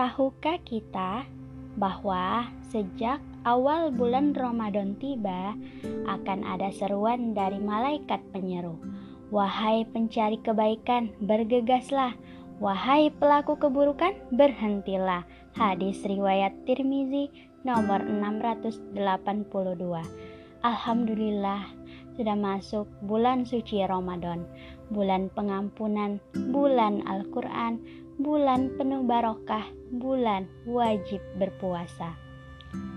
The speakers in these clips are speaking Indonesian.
Tahukah kita bahwa sejak awal bulan Ramadan tiba akan ada seruan dari malaikat penyeru. Wahai pencari kebaikan, bergegaslah. Wahai pelaku keburukan, berhentilah. Hadis riwayat Tirmizi nomor 682. Alhamdulillah, sudah masuk bulan suci Ramadan, bulan pengampunan, bulan Al-Quran, bulan penuh barokah, bulan wajib berpuasa.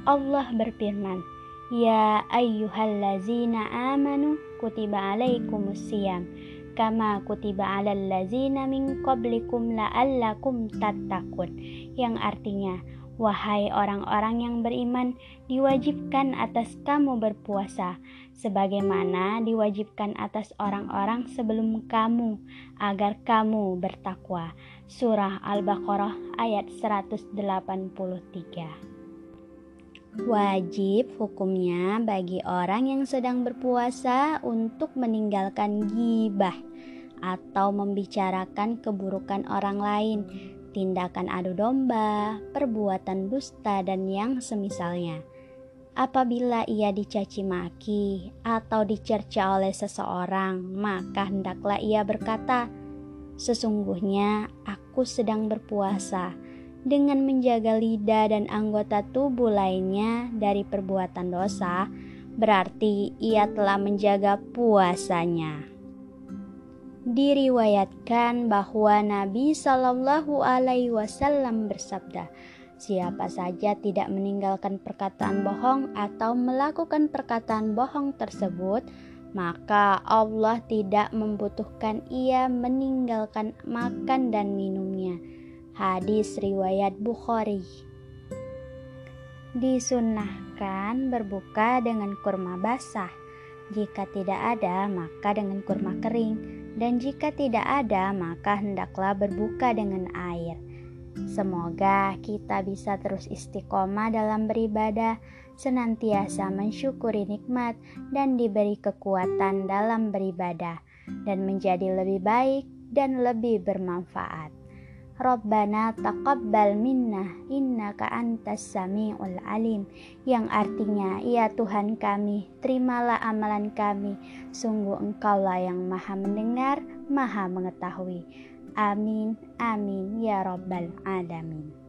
Allah berfirman, Ya ayyuhallazina amanu kutiba alaikumus siyam kama kutiba alal lazina min qablikum la'allakum tattaqun yang artinya Wahai orang-orang yang beriman, diwajibkan atas kamu berpuasa, sebagaimana diwajibkan atas orang-orang sebelum kamu, agar kamu bertakwa. Surah Al-Baqarah ayat 183 Wajib hukumnya bagi orang yang sedang berpuasa untuk meninggalkan gibah atau membicarakan keburukan orang lain tindakan adu domba, perbuatan dusta, dan yang semisalnya. Apabila ia dicaci maki atau dicerca oleh seseorang, maka hendaklah ia berkata, "Sesungguhnya aku sedang berpuasa." Dengan menjaga lidah dan anggota tubuh lainnya dari perbuatan dosa, berarti ia telah menjaga puasanya. Diriwayatkan bahwa Nabi Shallallahu Alaihi Wasallam bersabda, Siapa saja tidak meninggalkan perkataan bohong atau melakukan perkataan bohong tersebut, maka Allah tidak membutuhkan ia meninggalkan makan dan minumnya. Hadis riwayat Bukhari. Disunnahkan berbuka dengan kurma basah. Jika tidak ada, maka dengan kurma kering dan jika tidak ada, maka hendaklah berbuka dengan air. Semoga kita bisa terus istiqomah dalam beribadah, senantiasa mensyukuri nikmat, dan diberi kekuatan dalam beribadah, dan menjadi lebih baik dan lebih bermanfaat. Rabbana taqabbal minna innaka antas sami'ul alim. Yang artinya ya Tuhan kami terimalah amalan kami. Sungguh engkaulah yang maha mendengar maha mengetahui. Amin amin ya rabbal alamin